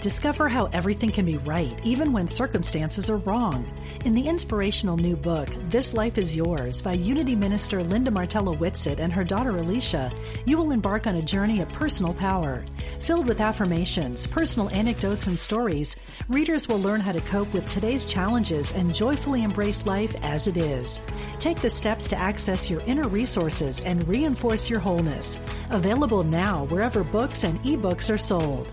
Discover how everything can be right even when circumstances are wrong. In the inspirational new book, This Life is Yours by Unity Minister Linda Martella Whitsett and her daughter Alicia, you will embark on a journey of personal power. Filled with affirmations, personal anecdotes, and stories, readers will learn how to cope with today's challenges and joyfully embrace life as it is. Take the steps to access your inner resources and reinforce your wholeness. Available now wherever books and ebooks are sold.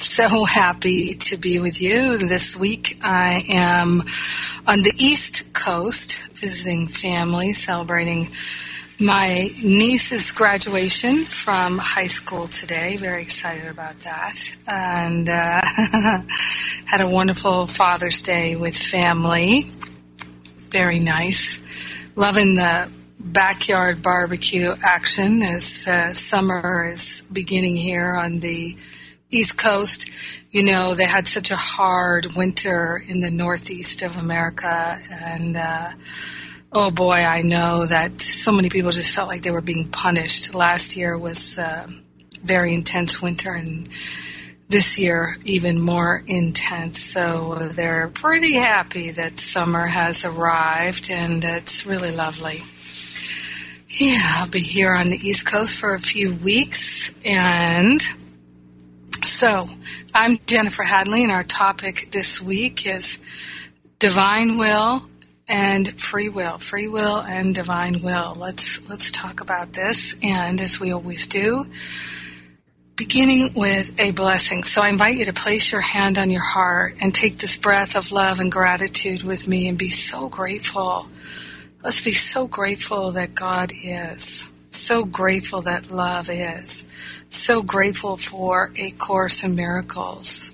So happy to be with you. This week I am on the East Coast visiting family, celebrating my niece's graduation from high school today. Very excited about that. And uh, had a wonderful Father's Day with family. Very nice. Loving the backyard barbecue action as uh, summer is beginning here on the East Coast. You know, they had such a hard winter in the Northeast of America, and uh, oh boy, I know that so many people just felt like they were being punished. Last year was uh, very intense winter, and this year even more intense. So they're pretty happy that summer has arrived, and it's really lovely. Yeah, I'll be here on the East Coast for a few weeks. And so I'm Jennifer Hadley, and our topic this week is divine will and free will. Free will and divine will. Let's, let's talk about this. And as we always do, beginning with a blessing. So I invite you to place your hand on your heart and take this breath of love and gratitude with me and be so grateful Let's be so grateful that God is. So grateful that love is. So grateful for A Course in Miracles.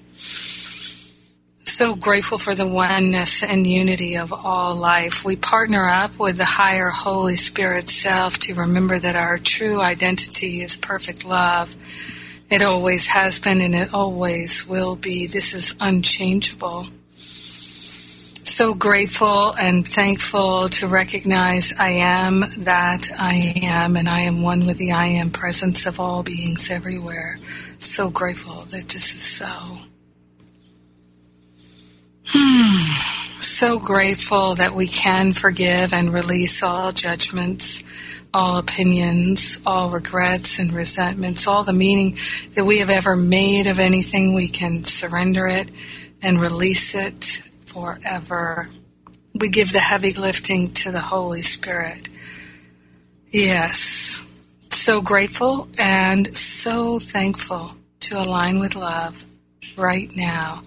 So grateful for the oneness and unity of all life. We partner up with the higher Holy Spirit self to remember that our true identity is perfect love. It always has been and it always will be. This is unchangeable so grateful and thankful to recognize I am that I am, and I am one with the I am presence of all beings everywhere. So grateful that this is so. Hmm. So grateful that we can forgive and release all judgments, all opinions, all regrets and resentments, all the meaning that we have ever made of anything. We can surrender it and release it forever. We give the heavy lifting to the Holy Spirit. Yes. So grateful and so thankful to align with love right now.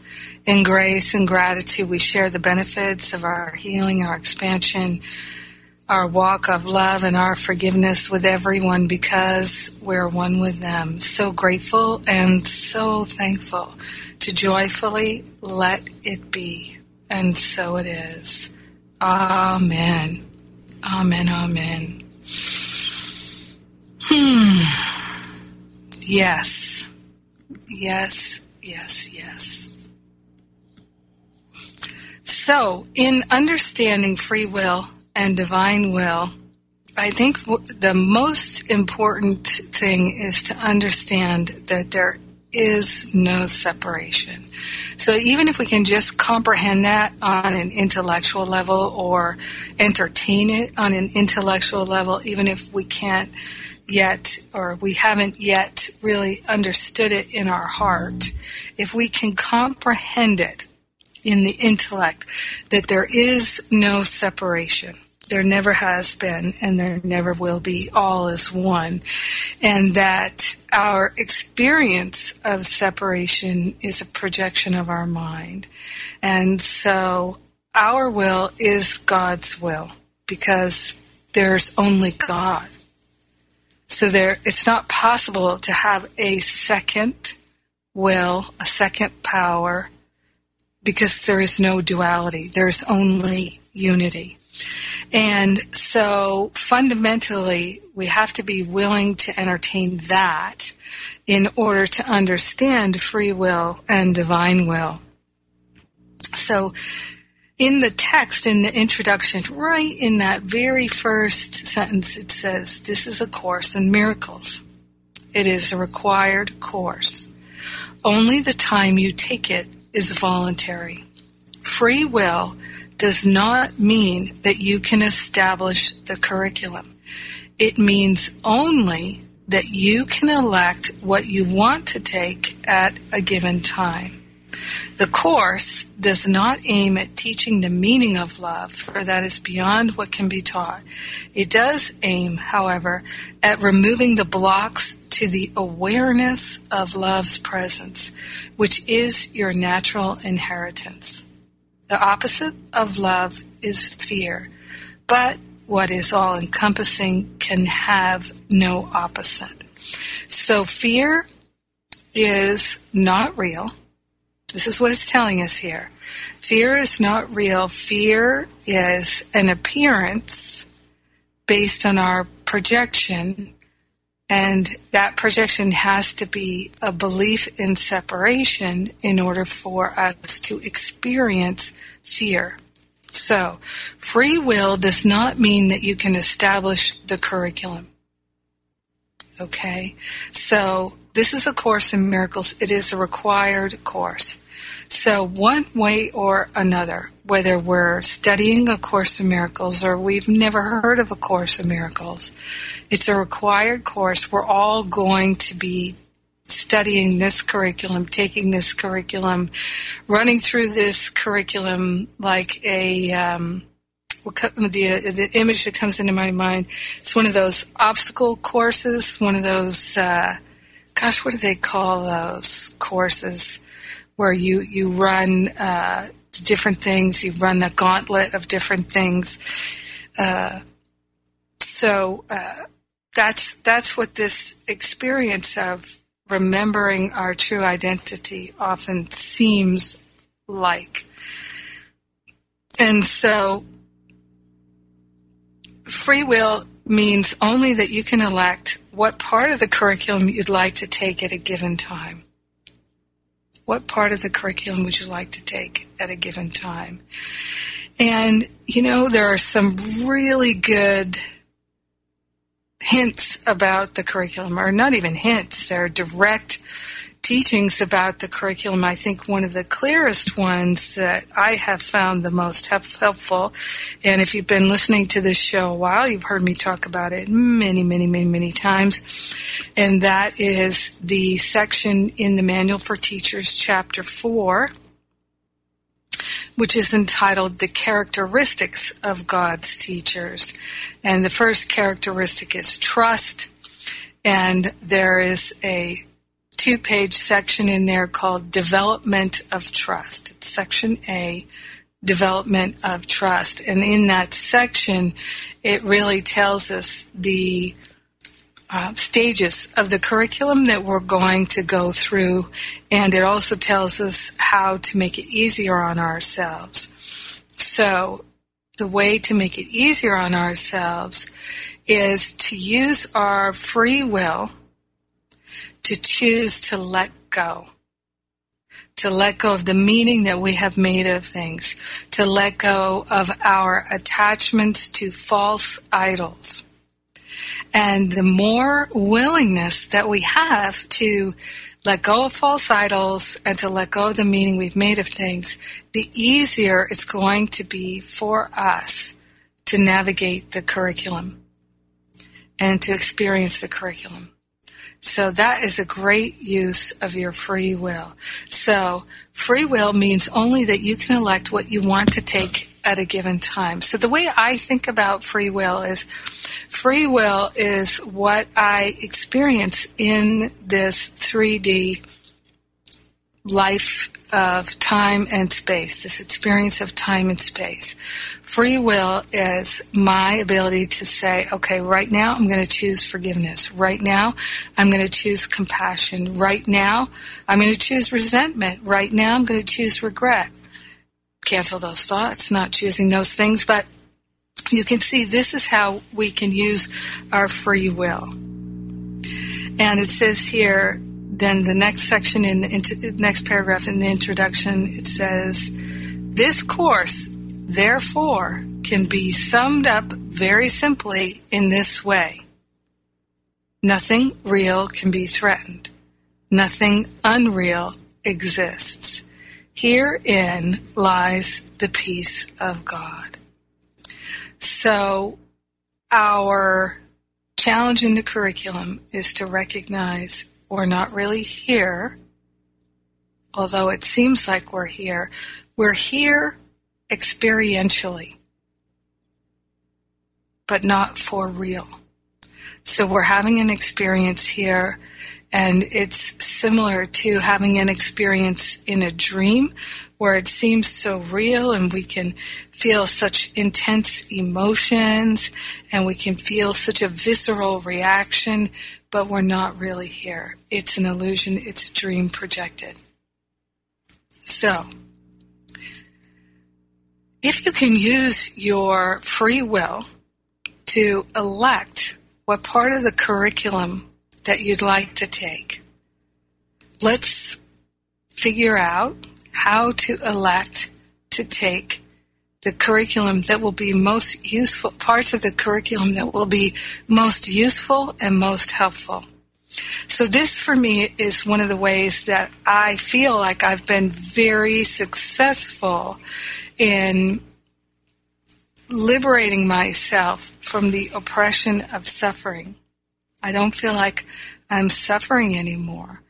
In grace and gratitude, we share the benefits of our healing, our expansion, our walk of love, and our forgiveness with everyone because we're one with them. So grateful and so thankful to joyfully let it be. And so it is. Amen. Amen. Amen. Hmm. Yes. Yes. Yes. Yes. So, in understanding free will and divine will, I think the most important thing is to understand that there is no separation. So even if we can just comprehend that on an intellectual level or entertain it on an intellectual level, even if we can't yet or we haven't yet really understood it in our heart, if we can comprehend it in the intellect that there is no separation, there never has been and there never will be. All is one. And that our experience of separation is a projection of our mind. And so our will is God's will because there's only God. So there, it's not possible to have a second will, a second power, because there is no duality. There's only unity. And so fundamentally, we have to be willing to entertain that in order to understand free will and divine will. So in the text, in the introduction, right in that very first sentence, it says, This is a course in miracles. It is a required course. Only the time you take it is voluntary. Free will does not mean that you can establish the curriculum. It means only that you can elect what you want to take at a given time. The course does not aim at teaching the meaning of love, for that is beyond what can be taught. It does aim, however, at removing the blocks to the awareness of love's presence, which is your natural inheritance. The opposite of love is fear, but what is all encompassing can have no opposite. So fear is not real. This is what it's telling us here. Fear is not real. Fear is an appearance based on our projection and that projection has to be a belief in separation in order for us to experience fear. So, free will does not mean that you can establish the curriculum. Okay? So, this is a course in miracles. It is a required course. So, one way or another, whether we're studying A Course in Miracles or we've never heard of A Course in Miracles, it's a required course. We're all going to be studying this curriculum, taking this curriculum, running through this curriculum like a. Um, the the image that comes into my mind it's one of those obstacle courses one of those uh, gosh what do they call those courses where you you run uh, different things. You run a gauntlet of different things. Uh, so uh, that's that's what this experience of remembering our true identity often seems like. And so free will means only that you can elect what part of the curriculum you'd like to take at a given time. What part of the curriculum would you like to take at a given time? And, you know, there are some really good hints about the curriculum, or not even hints, they're direct teachings about the curriculum, I think one of the clearest ones that I have found the most helpful, and if you've been listening to this show a while, you've heard me talk about it many, many, many, many times, and that is the section in the Manual for Teachers, Chapter 4, which is entitled The Characteristics of God's Teachers. And the first characteristic is trust. And there is a two page section in there called Development of Trust. It's section A, Development of Trust. And in that section, it really tells us the uh, stages of the curriculum that we're going to go through, and it also tells us how to make it easier on ourselves. So, the way to make it easier on ourselves is to use our free will to choose to let go, to let go of the meaning that we have made of things, to let go of our attachments to false idols. And the more willingness that we have to let go of false idols and to let go of the meaning we've made of things, the easier it's going to be for us to navigate the curriculum and to experience the curriculum. So that is a great use of your free will. So free will means only that you can elect what you want to take at a given time. So the way I think about free will is free will is what I experience in this 3D life of time and space, this experience of time and space. Free will is my ability to say, okay, right now I'm going to choose forgiveness. Right now I'm going to choose compassion. Right now I'm going to choose resentment. Right now I'm going to choose regret. Cancel those thoughts, not choosing those things, but you can see this is how we can use our free will. And it says here, then the next section in the inter- next paragraph in the introduction, it says, this course, therefore, can be summed up very simply in this way. Nothing real can be threatened. Nothing unreal exists. Herein lies the peace of God. So our challenge in the curriculum is to recognize we're not really here, although it seems like we're here. We're here experientially, but not for real. So we're having an experience here, and it's similar to having an experience in a dream where it seems so real and we can feel such intense emotions and we can feel such a visceral reaction but we're not really here. It's an illusion, it's a dream projected. So, if you can use your free will to elect what part of the curriculum that you'd like to take, let's figure out how to elect to take the curriculum that will be most useful, parts of the curriculum that will be most useful and most helpful. So this for me is one of the ways that I feel like I've been very successful in liberating myself from the oppression of suffering. I don't feel like I'm suffering anymore.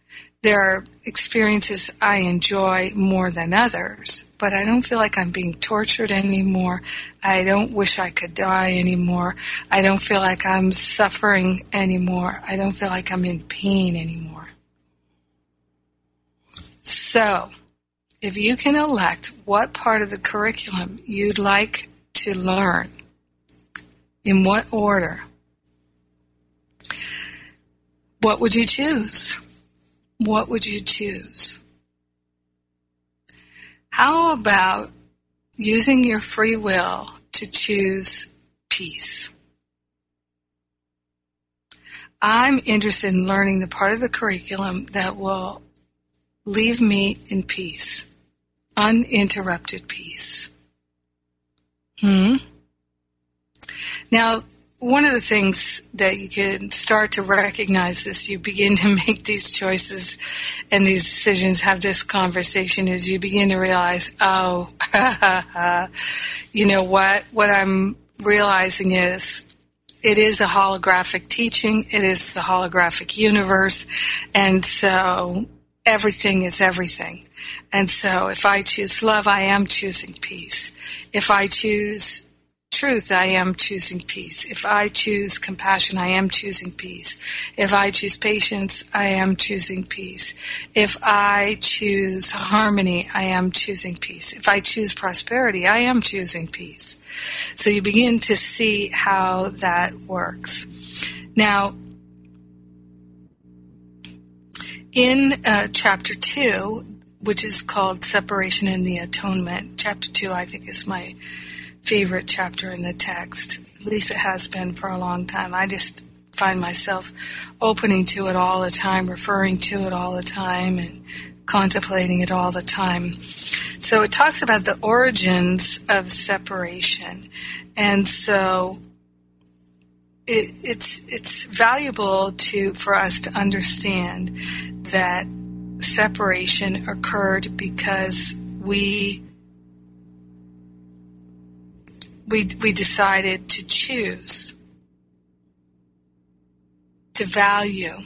There are experiences I enjoy more than others, but I don't feel like I'm being tortured anymore. I don't wish I could die anymore. I don't feel like I'm suffering anymore. I don't feel like I'm in pain anymore. So, if you can elect what part of the curriculum you'd like to learn, in what order, what would you choose? What would you choose? How about using your free will to choose peace? I'm interested in learning the part of the curriculum that will leave me in peace, uninterrupted peace. Hmm. Now, one of the things that you can start to recognize as you begin to make these choices and these decisions, have this conversation, is you begin to realize, oh, you know what? What I'm realizing is it is a holographic teaching. It is the holographic universe. And so everything is everything. And so if I choose love, I am choosing peace. If I choose truth, I am choosing peace. If I choose compassion, I am choosing peace. If I choose patience, I am choosing peace. If I choose harmony, I am choosing peace. If I choose prosperity, I am choosing peace. So you begin to see how that works. Now, in uh, chapter 2, which is called Separation and the Atonement, chapter 2, I think, is my favorite chapter in the text. At least it has been for a long time. I just find myself opening to it all the time, referring to it all the time, and contemplating it all the time. So it talks about the origins of separation. And so it, it's it's valuable to for us to understand that separation occurred because we we we decided to choose to value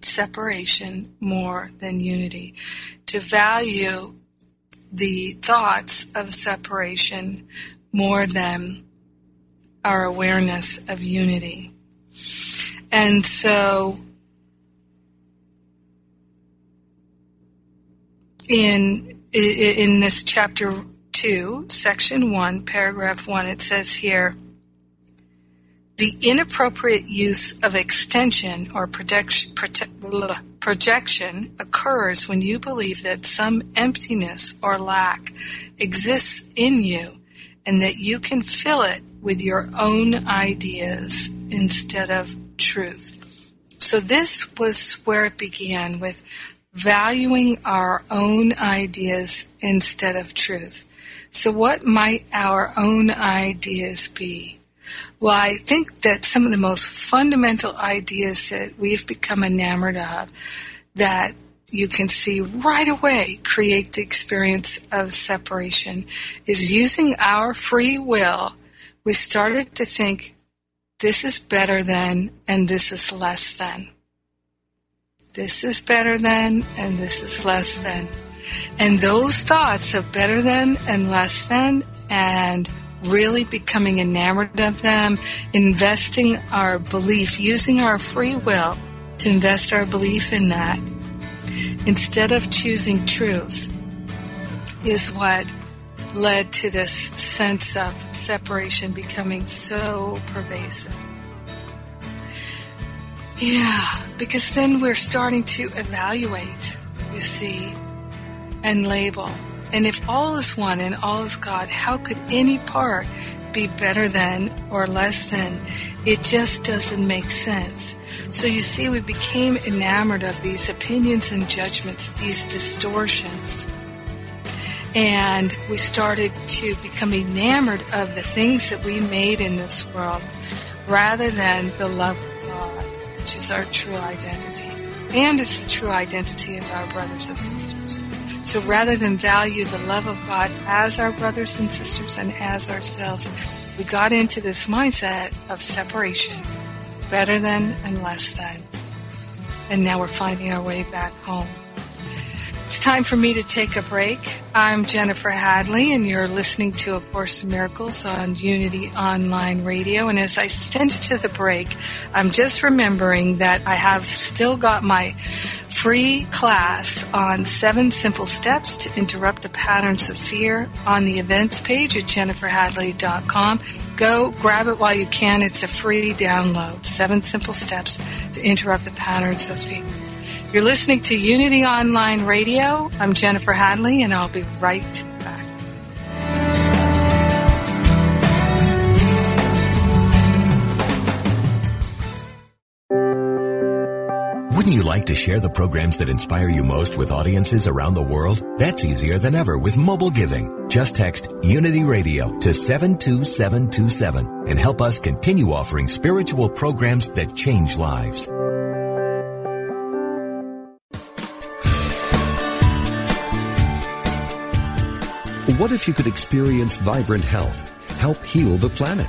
separation more than unity, to value the thoughts of separation more than our awareness of unity. And so in in this chapter 2, section 1, paragraph 1, it says here the inappropriate use of extension or projection, projection occurs when you believe that some emptiness or lack exists in you and that you can fill it with your own ideas instead of truth. So this was where it began with valuing our own ideas instead of truth. So what might our own ideas be? Well, I think that some of the most fundamental ideas that we've become enamored of that you can see right away create the experience of separation is using our free will we started to think this is better than and this is less than. This is better than and this is less than. And those thoughts of better than and less than and really becoming enamored of them, investing our belief, using our free will to invest our belief in that, instead of choosing truth, is what led to this sense of separation becoming so pervasive. Yeah, because then we're starting to evaluate, you see, and label. And if all is one and all is God, how could any part be better than or less than? It just doesn't make sense. So you see, we became enamored of these opinions and judgments, these distortions and we started to become enamored of the things that we made in this world rather than the love of God, which is our true identity. And it's the true identity of our brothers and sisters. So rather than value the love of God as our brothers and sisters and as ourselves, we got into this mindset of separation, better than and less than. And now we're finding our way back home. It's time for me to take a break. I'm Jennifer Hadley, and you're listening to A Course in Miracles on Unity Online Radio. And as I send you to the break, I'm just remembering that I have still got my free class on seven simple steps to interrupt the patterns of fear on the events page at jenniferhadley.com. Go grab it while you can. It's a free download. Seven simple steps to interrupt the patterns of fear. You're listening to Unity Online Radio. I'm Jennifer Hadley, and I'll be right Wouldn't you like to share the programs that inspire you most with audiences around the world? That's easier than ever with mobile giving. Just text Unity Radio to 72727 and help us continue offering spiritual programs that change lives. What if you could experience vibrant health, help heal the planet,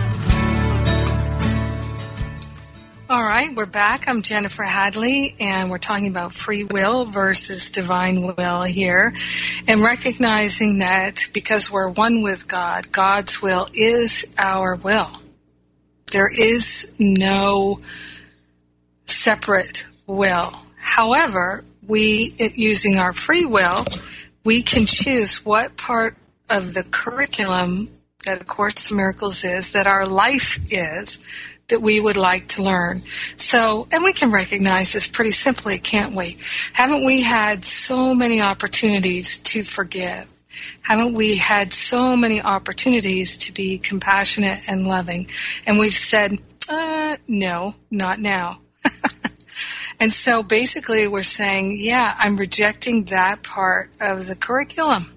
All right, we're back. I'm Jennifer Hadley, and we're talking about free will versus divine will here, and recognizing that because we're one with God, God's will is our will. There is no separate will. However, we, using our free will, we can choose what part of the curriculum that A Course in Miracles is, that our life is, that we would like to learn. So, and we can recognize this pretty simply, can't we? Haven't we had so many opportunities to forgive? Haven't we had so many opportunities to be compassionate and loving? And we've said, uh, no, not now. and so basically we're saying, yeah, I'm rejecting that part of the curriculum.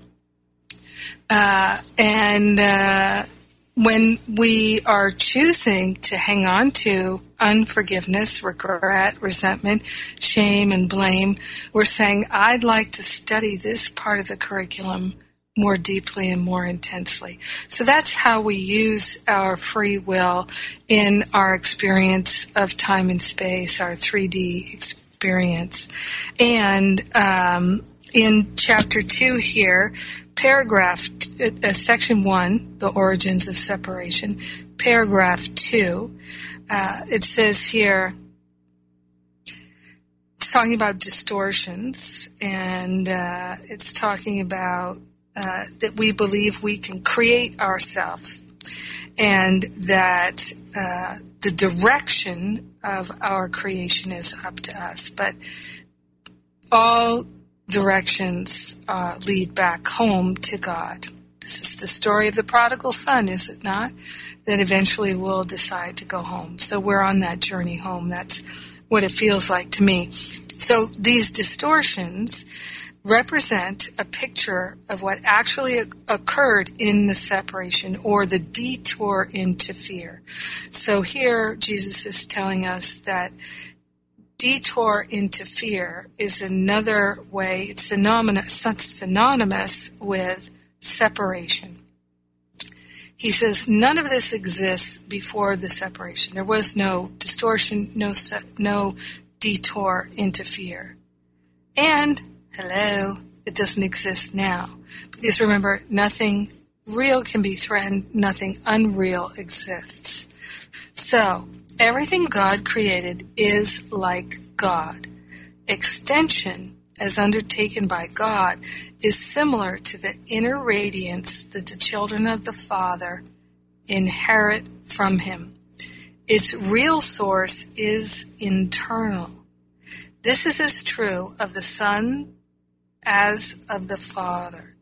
Uh, and, uh, when we are choosing to hang on to unforgiveness, regret, resentment, shame, and blame, we're saying, I'd like to study this part of the curriculum more deeply and more intensely. So that's how we use our free will in our experience of time and space, our 3D experience. And um, in chapter two here, paragraph, uh, section one, the origins of separation, paragraph two, uh, it says here, it's talking about distortions, and uh, it's talking about uh, that we believe we can create ourselves, and that uh, the direction of our creation is up to us. But all directions uh, lead back home to God. This is the story of the prodigal son, is it not? That eventually will decide to go home. So we're on that journey home. That's what it feels like to me. So these distortions represent a picture of what actually occurred in the separation or the detour into fear. So here Jesus is telling us that detour into fear is another way, it's synonymous, with separation. He says none of this exists before the separation. There was no distortion, no no detour into fear. And hello, it doesn't exist now. Because remember, nothing real can be threatened, nothing unreal exists. So, Everything God created is like God. Extension, as undertaken by God, is similar to the inner radiance that the children of the Father inherit from Him. Its real source is internal. This is as true of the Son as of the Father.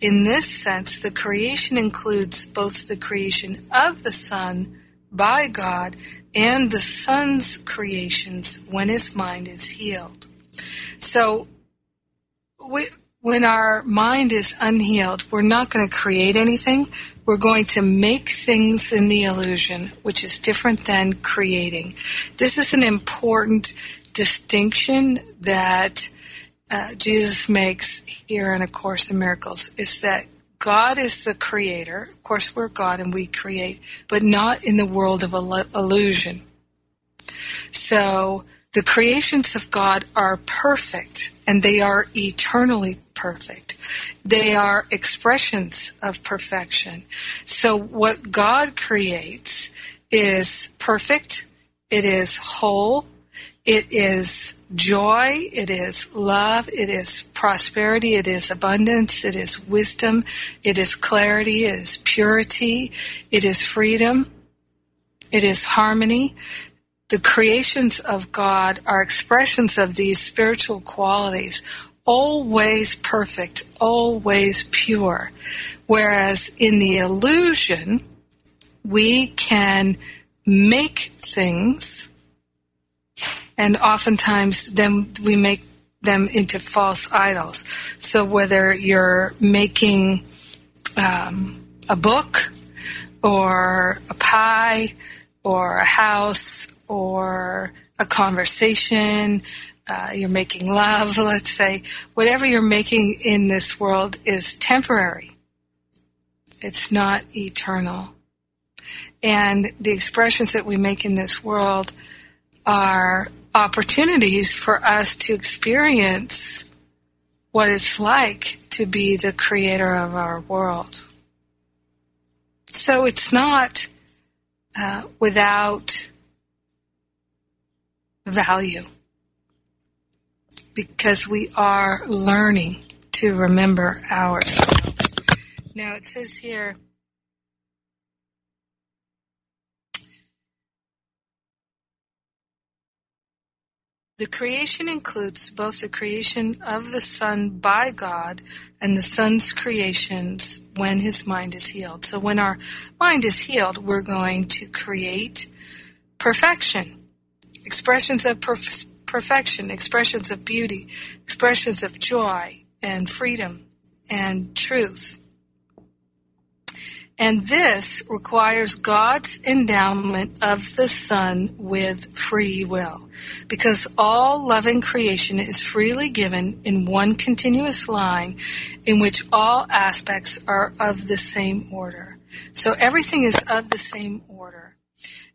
In this sense, the creation includes both the creation of the Son by God and the Son's creations when his mind is healed. So, we, when our mind is unhealed, we're not going to create anything. We're going to make things in the illusion, which is different than creating. This is an important distinction that uh, Jesus makes here in A Course in Miracles, is that God is the creator. Of course, we're God and we create, but not in the world of illusion. So the creations of God are perfect and they are eternally perfect. They are expressions of perfection. So what God creates is perfect, it is whole, it is joy, it is love, it is prosperity, it is abundance, it is wisdom, it is clarity, it is purity, it is freedom, it is harmony. The creations of God are expressions of these spiritual qualities, always perfect, always pure. Whereas in the illusion, we can make things and oftentimes then we make them into false idols. So whether you're making um, a book or a pie or a house or a conversation, uh, you're making love, let's say, whatever you're making in this world is temporary. It's not eternal. And the expressions that we make in this world are opportunities for us to experience what it's like to be the creator of our world. So it's not uh, without value because we are learning to remember ourselves. Now it says here, The creation includes both the creation of the Son by God and the Son's creations when his mind is healed. So when our mind is healed, we're going to create perfection, expressions of perf- perfection, expressions of beauty, expressions of joy and freedom and truth. And this requires God's endowment of the Son with free will. Because all loving creation is freely given in one continuous line in which all aspects are of the same order. So everything is of the same order.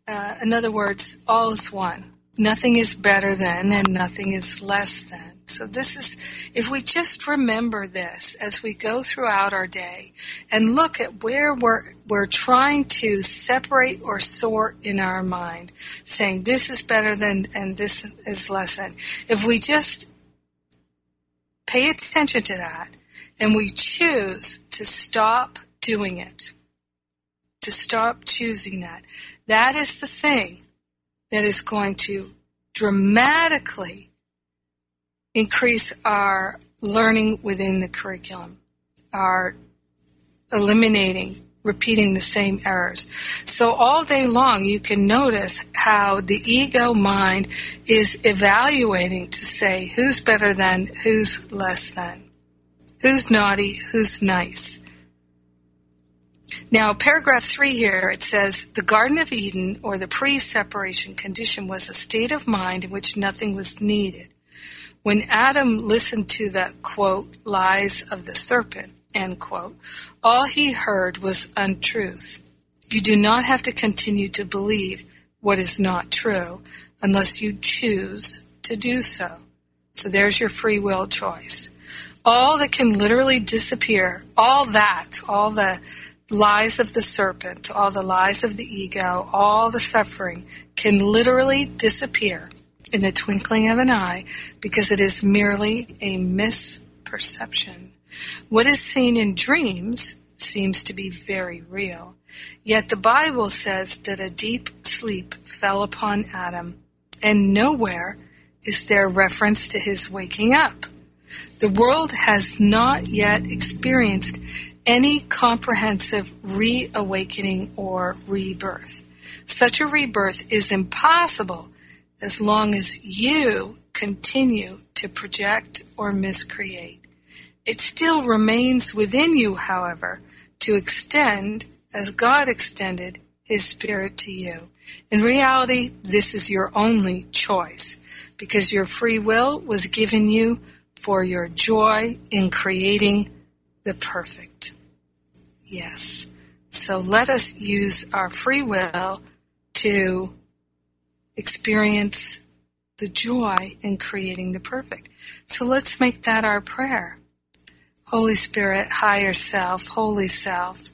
Uh, in other words, all is one. Nothing is better than and nothing is less than. So this is, if we just remember this as we go throughout our day and look at where we're, we're trying to separate or sort in our mind, saying this is better than and this is less than. If we just pay attention to that and we choose to stop doing it, to stop choosing that, that is the thing that is going to dramatically increase our learning within the curriculum, our eliminating repeating the same errors. So all day long you can notice how the ego mind is evaluating to say who's better than, who's less than, who's naughty, who's nice. Now, paragraph three here, it says the Garden of Eden or the pre separation condition was a state of mind in which nothing was needed. When Adam listened to the, quote, lies of the serpent, end quote, all he heard was untruth. You do not have to continue to believe what is not true unless you choose to do so. So there's your free will choice. All that can literally disappear, all that, all the lies of the serpent, all the lies of the ego, all the suffering can literally disappear in the twinkling of an eye because it is merely a misperception. What is seen in dreams seems to be very real. Yet the Bible says that a deep sleep fell upon Adam, and nowhere is there reference to his waking up. The world has not yet experienced any comprehensive reawakening or rebirth. Such a rebirth is impossible as long as you continue to project or miscreate. It still remains within you, however, to extend as God extended His Spirit to you. In reality, this is your only choice because your free will was given you for your joy in creating the perfect. yes. So let us use our free will to experience the joy in creating the perfect. So let's make that our prayer. Holy Spirit, higher self, holy self,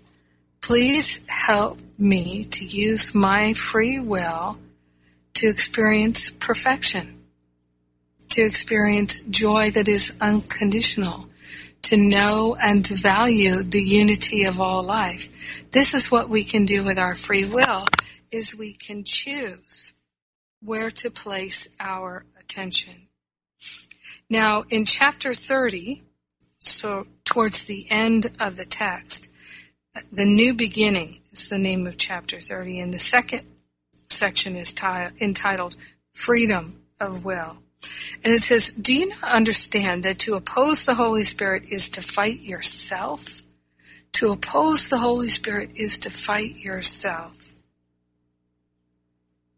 please help me to use my free will to experience perfection, to experience joy that is unconditional, to know and to value the unity of all life. This is what we can do with our free will is we can choose where to place our attention. Now, in chapter 30, so towards the end of the text, the new beginning is the name of chapter 30, and the second section is t- entitled Freedom of Will. And it says, Do you not understand that to oppose the Holy Spirit is to fight yourself? To oppose the Holy Spirit is to fight yourself.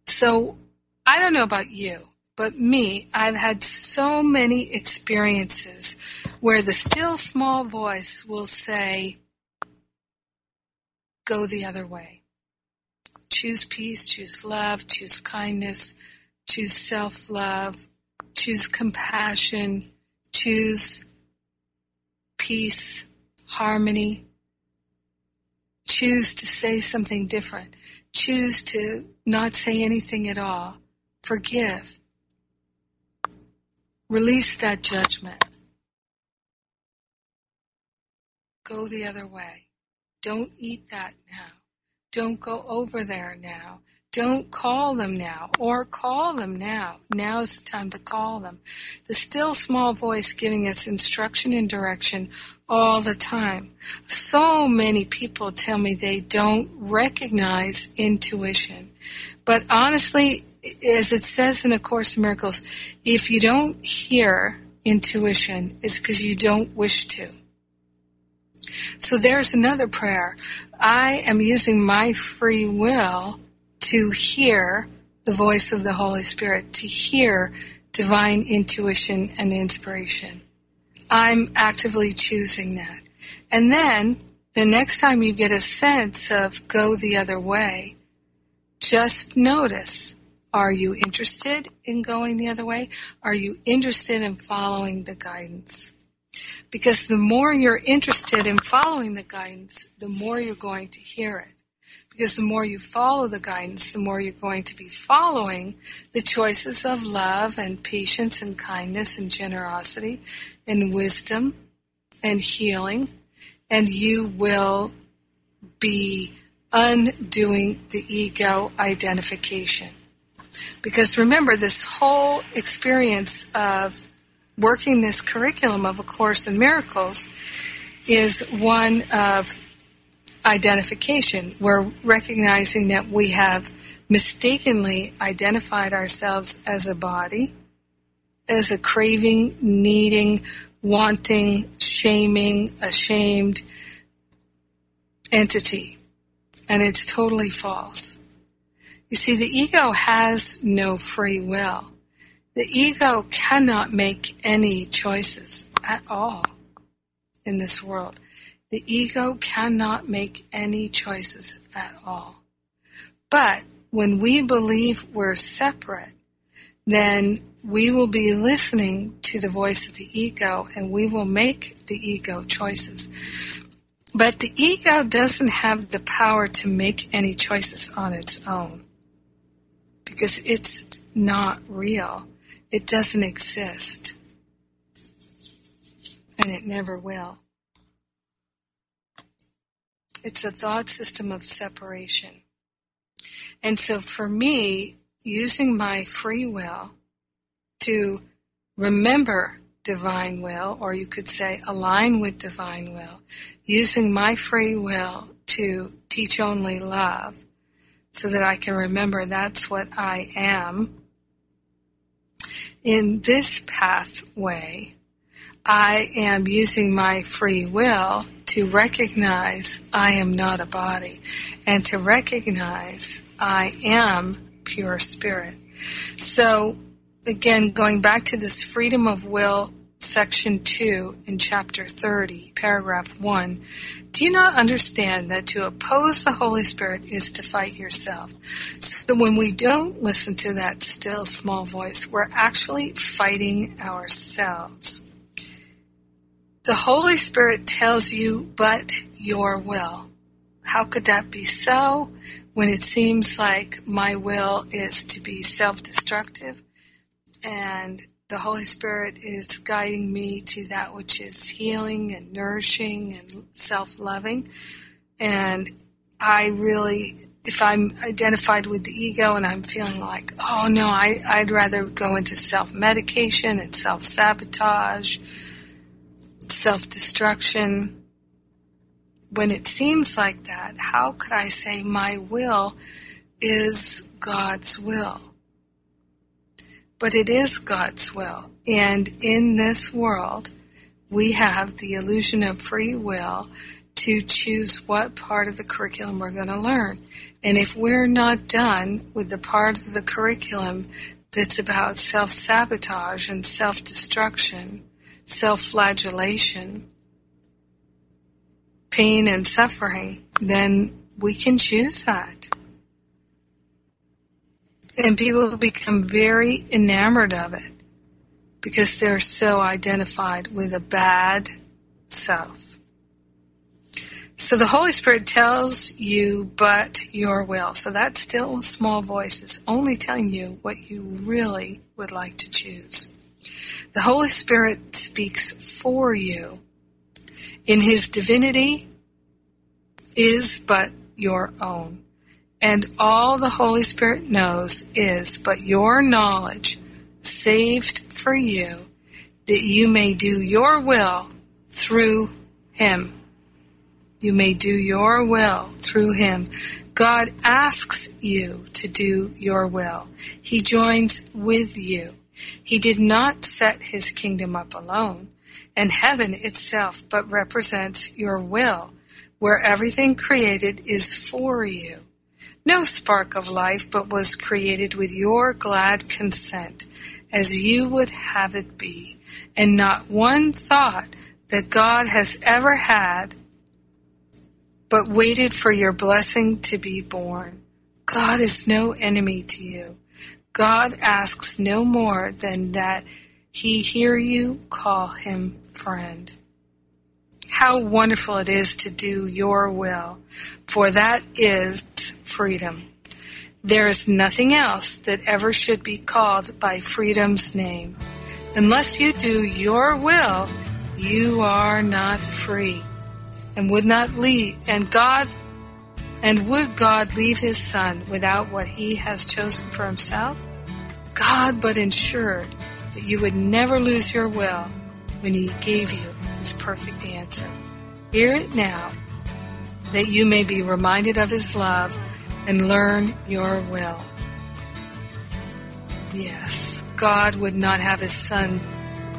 So, I don't know about you, but me, I've had so many experiences where the still small voice will say, Go the other way. Choose peace, choose love, choose kindness, choose self love, choose compassion, choose peace, harmony. Choose to say something different. Choose to not say anything at all. Forgive. Release that judgment. Go the other way. Don't eat that now. Don't go over there now. Don't call them now or call them now. Now is the time to call them. The still small voice giving us instruction and direction all the time. So many people tell me they don't recognize intuition. But honestly, as it says in A Course in Miracles, if you don't hear intuition, it's because you don't wish to. So there's another prayer. I am using my free will to hear the voice of the Holy Spirit, to hear divine intuition and inspiration. I'm actively choosing that. And then the next time you get a sense of go the other way, just notice are you interested in going the other way? Are you interested in following the guidance? Because the more you're interested in following the guidance, the more you're going to hear it. Because the more you follow the guidance, the more you're going to be following the choices of love and patience and kindness and generosity and wisdom and healing. And you will be undoing the ego identification. Because remember, this whole experience of working this curriculum of A Course in Miracles is one of identification. We're recognizing that we have mistakenly identified ourselves as a body, as a craving, needing, wanting, shaming, ashamed entity. And it's totally false. You see, the ego has no free will. The ego cannot make any choices at all in this world. The ego cannot make any choices at all. But when we believe we're separate, then we will be listening to the voice of the ego and we will make the ego choices. But the ego doesn't have the power to make any choices on its own because it's not real. It doesn't exist. And it never will. It's a thought system of separation. And so for me, using my free will to remember divine will, or you could say align with divine will, using my free will to teach only love, so that I can remember that's what I am. In this pathway, I am using my free will to recognize I am not a body and to recognize I am pure spirit. So again, going back to this freedom of will section 2 in chapter 30, paragraph 1, Do you not understand that to oppose the Holy Spirit is to fight yourself? So when we don't listen to that still small voice, we're actually fighting ourselves. The Holy Spirit tells you, but your will. How could that be so when it seems like my will is to be self destructive and the Holy Spirit is guiding me to that which is healing and nourishing and self loving. And I really, if I'm identified with the ego and I'm feeling like, oh no, I, I'd rather go into self medication and self sabotage, self destruction. When it seems like that, how could I say my will is God's will? But it is God's will. And in this world, we have the illusion of free will to choose what part of the curriculum we're going to learn. And if we're not done with the part of the curriculum that's about self sabotage and self destruction, self flagellation, pain and suffering, then we can choose that. And people become very enamored of it because they're so identified with a bad self. So the Holy Spirit tells you, but your will. So that still small voice is only telling you what you really would like to choose. The Holy Spirit speaks for you. In His divinity is but your own. And all the Holy Spirit knows is but your knowledge, saved for you, that you may do your will through Him. You may do your will through Him. God asks you to do your will. He joins with you. He did not set His kingdom up alone, and heaven itself but represents your will, where everything created is for you no spark of life but was created with your glad consent, as you would have it be, and not one thought that God has ever had but waited for your blessing to be born. God is no enemy to you. God asks no more than that he hear you call him friend. How wonderful it is to do your will, for that is freedom. There is nothing else that ever should be called by freedom's name. Unless you do your will, you are not free and would not leave and God and would God leave his son without what he has chosen for himself? God but ensured that you would never lose your will when he gave you his perfect answer. Hear it now that you may be reminded of his love and learn your will. Yes, God would not have his son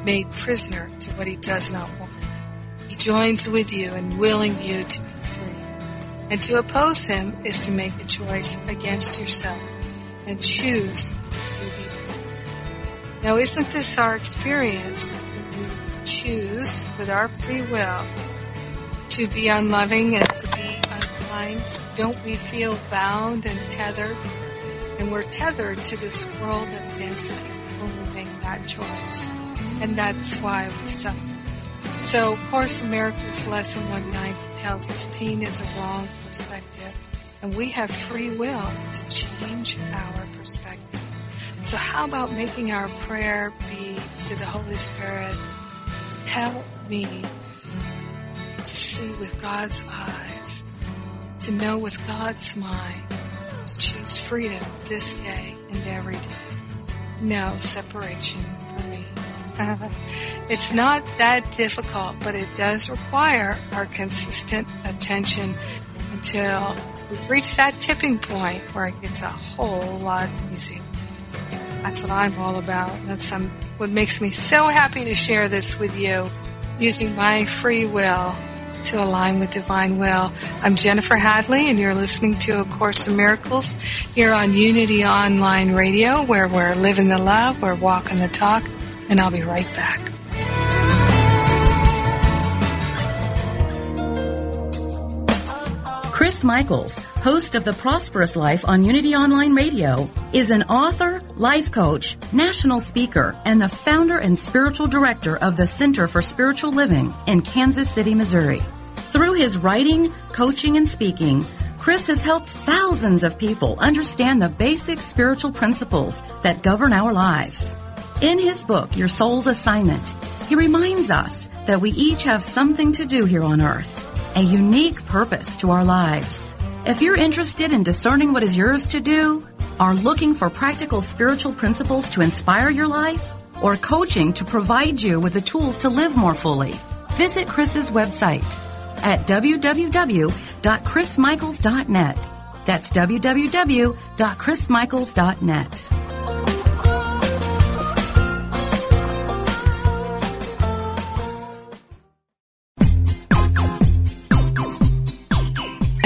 made prisoner to what he does not want. He joins with you in willing you to be free. And to oppose him is to make a choice against yourself and choose to be free. Now, isn't this our experience? We choose with our free will to be unloving and to be unkind don't we feel bound and tethered? And we're tethered to this world of density when we make that choice. And that's why we suffer. So, Course in Miracles Lesson 190 tells us pain is a wrong perspective, and we have free will to change our perspective. So, how about making our prayer be to the Holy Spirit, help me to see with God's eyes to know with God's mind to choose freedom this day and every day. No separation for me. it's not that difficult, but it does require our consistent attention until we've reached that tipping point where it gets a whole lot easier. That's what I'm all about. That's what makes me so happy to share this with you using my free will to align with divine will. I'm Jennifer Hadley, and you're listening to A Course in Miracles here on Unity Online Radio, where we're living the love, we're walking the talk, and I'll be right back. Chris Michaels, host of The Prosperous Life on Unity Online Radio, is an author, life coach, national speaker, and the founder and spiritual director of the Center for Spiritual Living in Kansas City, Missouri. Through his writing, coaching, and speaking, Chris has helped thousands of people understand the basic spiritual principles that govern our lives. In his book, Your Soul's Assignment, he reminds us that we each have something to do here on earth, a unique purpose to our lives. If you're interested in discerning what is yours to do, are looking for practical spiritual principles to inspire your life, or coaching to provide you with the tools to live more fully, visit Chris's website at www.chrismichaels.net. That's www.chrismichaels.net.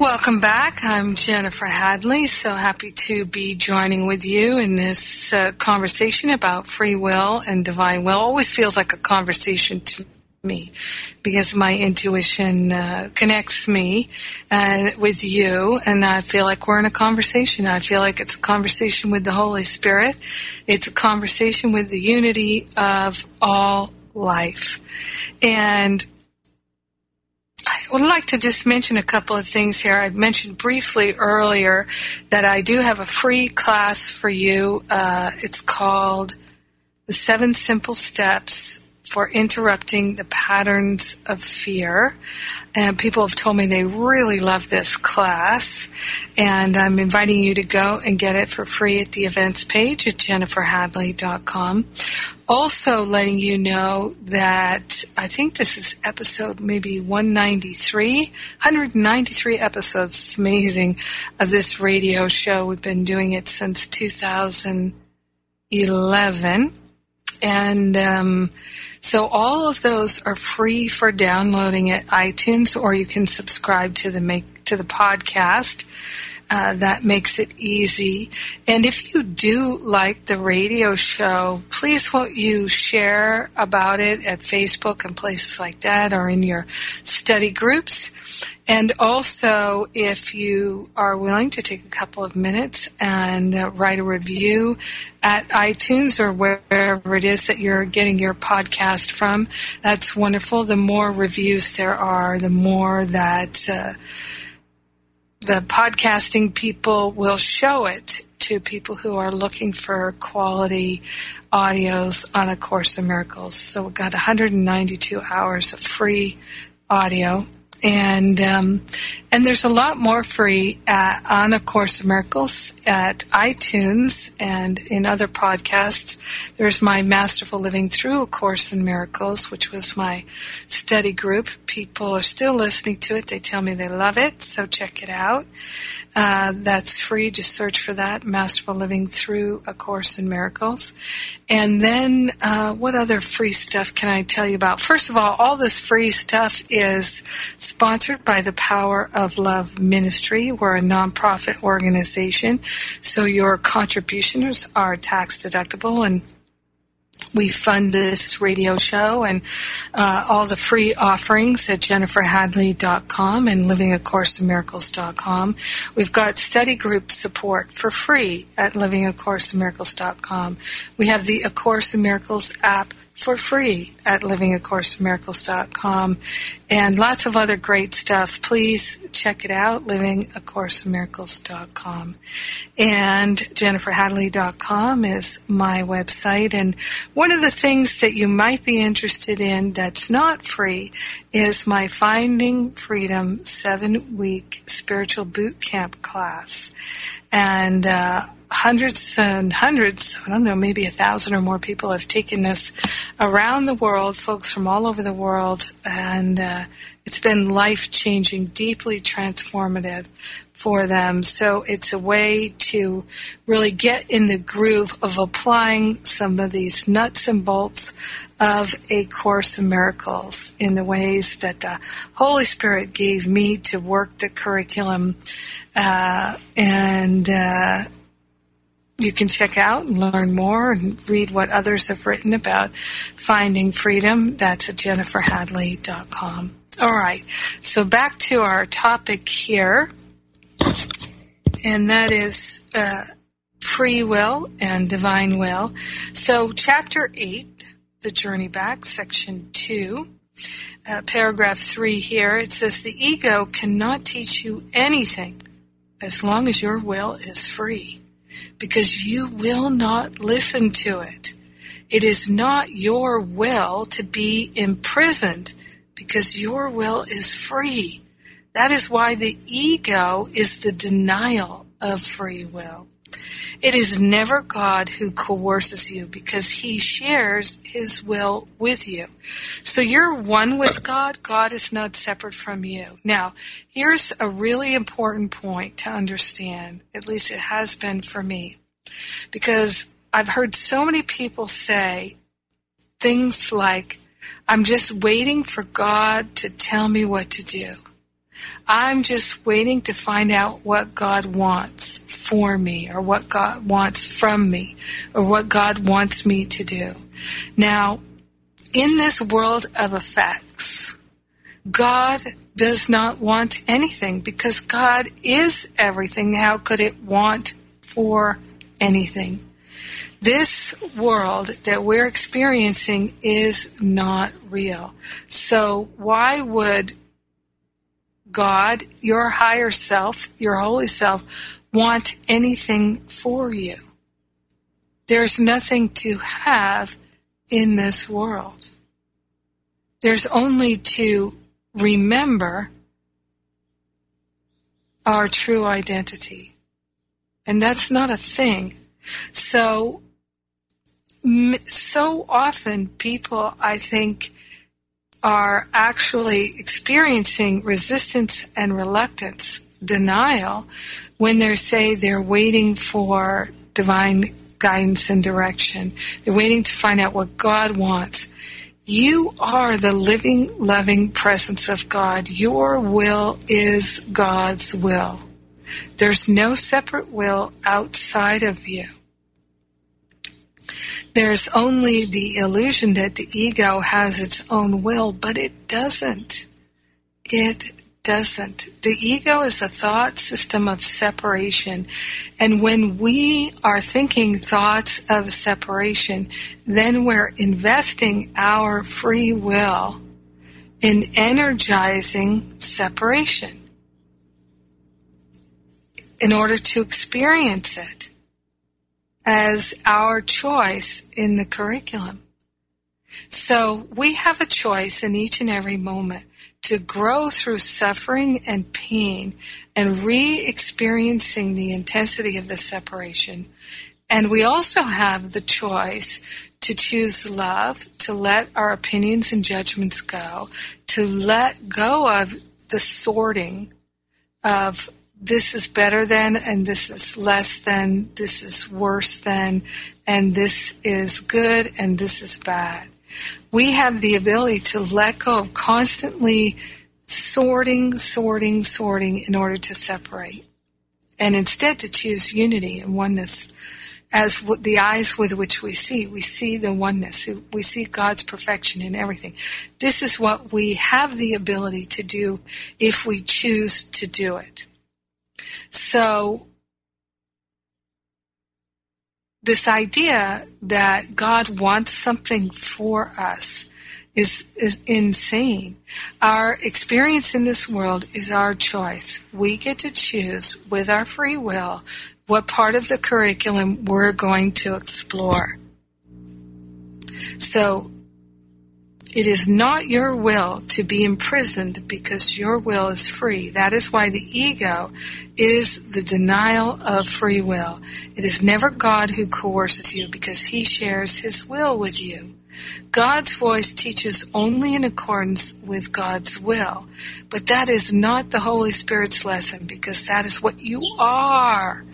Welcome back. I'm Jennifer Hadley. So happy to be joining with you in this uh, conversation about free will and divine will. Always feels like a conversation to me because my intuition uh, connects me uh, with you and I feel like we're in a conversation. I feel like it's a conversation with the Holy Spirit. It's a conversation with the unity of all life. And would like to just mention a couple of things here. I mentioned briefly earlier that I do have a free class for you. Uh, it's called The Seven Simple Steps for interrupting the patterns of fear. And people have told me they really love this class. And I'm inviting you to go and get it for free at the events page at jenniferhadley.com. Also letting you know that I think this is episode maybe 193, 193 episodes. It's amazing of this radio show. We've been doing it since 2011. And, um, so all of those are free for downloading at iTunes, or you can subscribe to the make to the podcast. Uh, that makes it easy. And if you do like the radio show, please won't you share about it at Facebook and places like that or in your study groups. And also, if you are willing to take a couple of minutes and uh, write a review at iTunes or wherever it is that you're getting your podcast from, that's wonderful. The more reviews there are, the more that uh, the podcasting people will show it to people who are looking for quality audios on A Course in Miracles. So we've got 192 hours of free audio and um, and there's a lot more free at, on A Course of Miracles at iTunes and in other podcasts. There's my Masterful Living Through A Course in Miracles, which was my study group. People are still listening to it. They tell me they love it, so check it out. Uh, that's free. Just search for that, Masterful Living Through A Course in Miracles. And then, uh, what other free stuff can I tell you about? First of all, all this free stuff is sponsored by the Power of Love Ministry. We're a nonprofit organization, so your contributions are tax deductible and we fund this radio show and uh, all the free offerings at jenniferhadley.com and livingacourseofmiracles.com. We've got study group support for free at livingacourseofmiracles.com. We have the A Course in Miracles app for free at livingacourseofmiracles.com and lots of other great stuff. Please check it out, livingacourseofmiracles.com. And jenniferhadley.com is my website. And one of the things that you might be interested in that's not free is my Finding Freedom seven week spiritual boot camp class. And, uh, hundreds and hundreds, I don't know, maybe a thousand or more people have taken this around the world, folks from all over the world, and uh, it's been life changing, deeply transformative for them. So it's a way to really get in the groove of applying some of these nuts and bolts of A Course in Miracles in the ways that the Holy Spirit gave me to work the curriculum. Uh, and uh, you can check out and learn more and read what others have written about finding freedom. That's at jenniferhadley.com. All right. So back to our topic here, and that is uh, free will and divine will. So, chapter 8, The Journey Back, section 2. Uh, paragraph 3 here, it says, The ego cannot teach you anything as long as your will is free because you will not listen to it. It is not your will to be imprisoned because your will is free. That is why the ego is the denial of free will. It is never God who coerces you because he shares his will with you. So you're one with God. God is not separate from you. Now, here's a really important point to understand. At least it has been for me. Because I've heard so many people say things like, I'm just waiting for God to tell me what to do. I'm just waiting to find out what God wants for me or what God wants from me or what God wants me to do. Now, in this world of effects, God does not want anything because God is everything. How could it want for anything? This world that we're experiencing is not real. So why would God, your higher self, your holy self, want anything for you. There's nothing to have in this world. There's only to remember our true identity. And that's not a thing. So, so often people, I think, are actually experiencing resistance and reluctance, denial, when they say they're waiting for divine guidance and direction. They're waiting to find out what God wants. You are the living, loving presence of God. Your will is God's will. There's no separate will outside of you. There's only the illusion that the ego has its own will, but it doesn't. It doesn't. The ego is a thought system of separation. And when we are thinking thoughts of separation, then we're investing our free will in energizing separation in order to experience it as our choice in the curriculum. So we have a choice in each and every moment to grow through suffering and pain and re-experiencing the intensity of the separation. And we also have the choice to choose love, to let our opinions and judgments go, to let go of the sorting of this is better than, and this is less than, this is worse than, and this is good, and this is bad. We have the ability to let go of constantly sorting, sorting, sorting in order to separate, and instead to choose unity and oneness. as the eyes with which we see. We see the oneness. We see God's perfection in everything. This is what we have the ability to do if we choose to do it. So, this idea that God wants something for us is, is insane. Our experience in this world is our choice. We get to choose with our free will what part of the curriculum we're going to explore. So, it is not your will to be imprisoned because your will is free. That is why the ego is the denial of free will. It is never God who coerces you because he shares his will with you. God's voice teaches only in accordance with God's will. But that is not the Holy Spirit's lesson because that is what you are.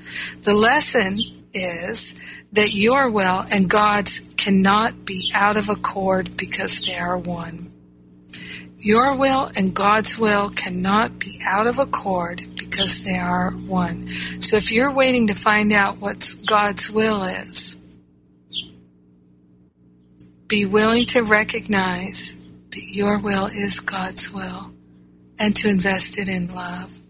The lesson is that your will and God's cannot be out of accord because they are one. Your will and God's will cannot be out of accord because they are one. So if you're waiting to find out what God's will is, be willing to recognize that your will is God's will and to invest it in love.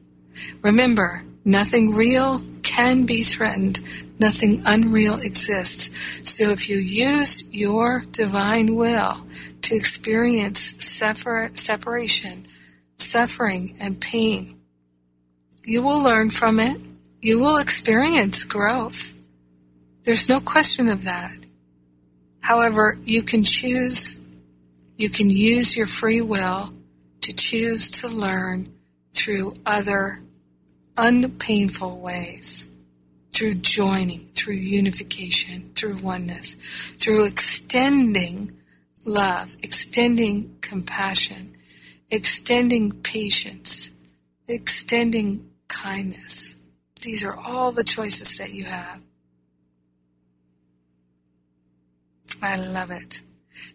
Remember, nothing real can be threatened. Nothing unreal exists. So if you use your divine will to experience separ- separation, suffering, and pain, you will learn from it. You will experience growth. There's no question of that. However, you can choose, you can use your free will to choose to learn through other unpainful ways, through joining, through unification, through oneness, through extending love, extending compassion, extending patience, extending kindness. These are all the choices that you have. I love it.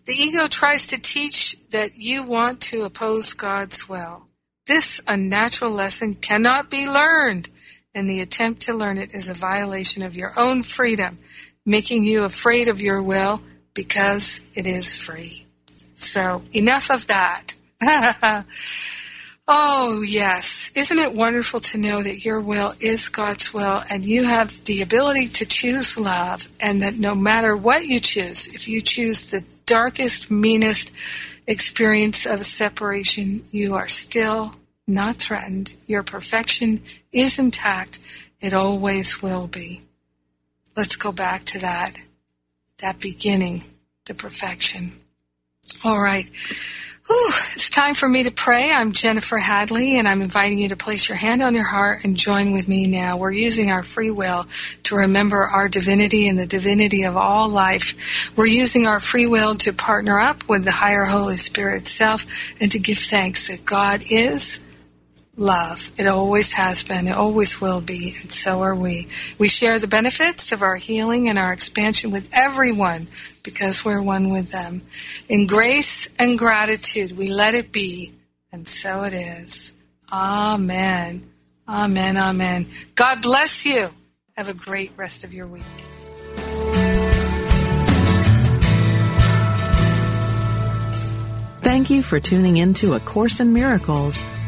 The ego tries to teach that you want to oppose God's will. This unnatural lesson cannot be learned, and the attempt to learn it is a violation of your own freedom, making you afraid of your will because it is free. So, enough of that. Oh, yes. Isn't it wonderful to know that your will is God's will and you have the ability to choose love and that no matter what you choose, if you choose the darkest, meanest experience of separation, you are still not threatened. Your perfection is intact. It always will be. Let's go back to that, that beginning, the perfection. All right. Whew, it's time for me to pray. I'm Jennifer Hadley, and I'm inviting you to place your hand on your heart and join with me now. We're using our free will to remember our divinity and the divinity of all life. We're using our free will to partner up with the higher Holy Spirit self and to give thanks that God is love. It always has been. It always will be. And so are we. We share the benefits of our healing and our expansion with everyone because we're one with them. In grace and gratitude, we let it be. And so it is. Amen. Amen. Amen. God bless you. Have a great rest of your week. Thank you for tuning in to A Course in Miracles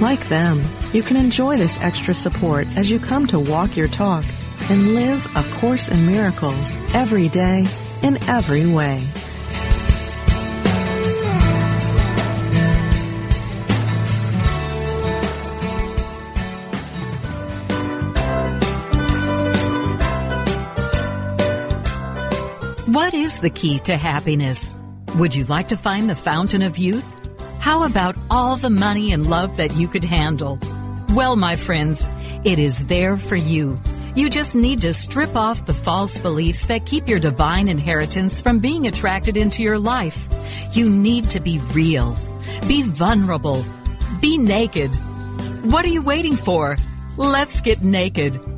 Like them, you can enjoy this extra support as you come to walk your talk and live A Course in Miracles every day in every way. What is the key to happiness? Would you like to find the fountain of youth? How about all the money and love that you could handle? Well, my friends, it is there for you. You just need to strip off the false beliefs that keep your divine inheritance from being attracted into your life. You need to be real. Be vulnerable. Be naked. What are you waiting for? Let's get naked.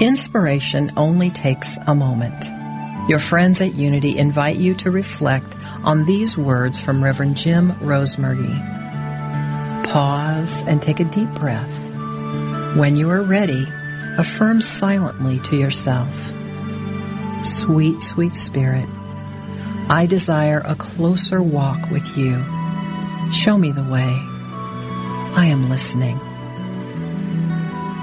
Inspiration only takes a moment. Your friends at Unity invite you to reflect on these words from Reverend Jim Rosemergy. Pause and take a deep breath. When you are ready, affirm silently to yourself. Sweet, sweet spirit, I desire a closer walk with you. Show me the way. I am listening.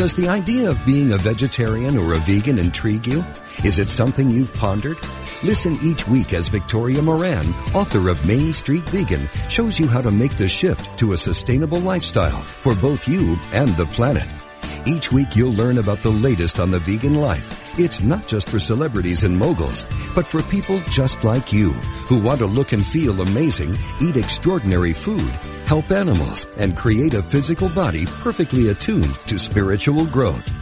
Does the idea of being a vegetarian or a vegan intrigue you? Is it something you've pondered? Listen each week as Victoria Moran, author of Main Street Vegan, shows you how to make the shift to a sustainable lifestyle for both you and the planet. Each week you'll learn about the latest on the vegan life. It's not just for celebrities and moguls, but for people just like you who want to look and feel amazing, eat extraordinary food, help animals, and create a physical body perfectly attuned to spiritual growth.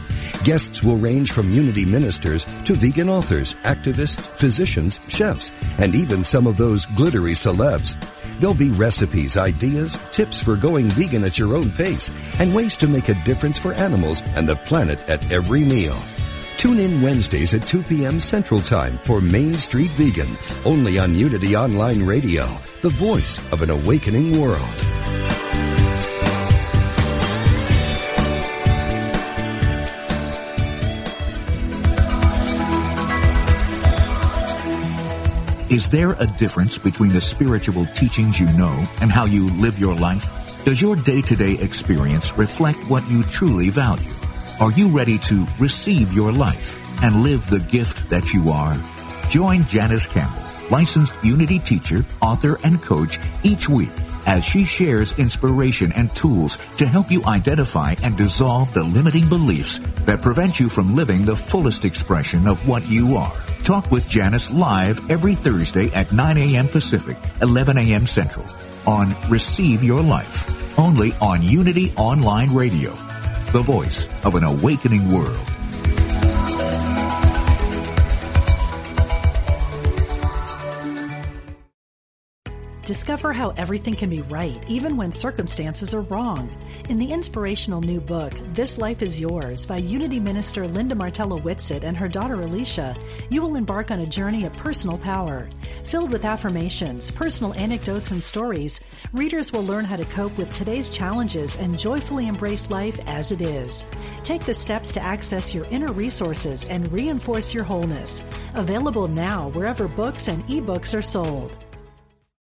Guests will range from unity ministers to vegan authors, activists, physicians, chefs, and even some of those glittery celebs. There'll be recipes, ideas, tips for going vegan at your own pace, and ways to make a difference for animals and the planet at every meal. Tune in Wednesdays at 2 p.m. Central Time for Main Street Vegan, only on Unity Online Radio, the voice of an awakening world. Is there a difference between the spiritual teachings you know and how you live your life? Does your day-to-day experience reflect what you truly value? Are you ready to receive your life and live the gift that you are? Join Janice Campbell, licensed Unity teacher, author, and coach each week as she shares inspiration and tools to help you identify and dissolve the limiting beliefs that prevent you from living the fullest expression of what you are. Talk with Janice live every Thursday at 9 a.m. Pacific, 11 a.m. Central on Receive Your Life, only on Unity Online Radio, the voice of an awakening world. Discover how everything can be right even when circumstances are wrong. In the inspirational new book, This Life is Yours by Unity Minister Linda Martella Whitsett and her daughter Alicia, you will embark on a journey of personal power. Filled with affirmations, personal anecdotes, and stories, readers will learn how to cope with today's challenges and joyfully embrace life as it is. Take the steps to access your inner resources and reinforce your wholeness. Available now wherever books and ebooks are sold.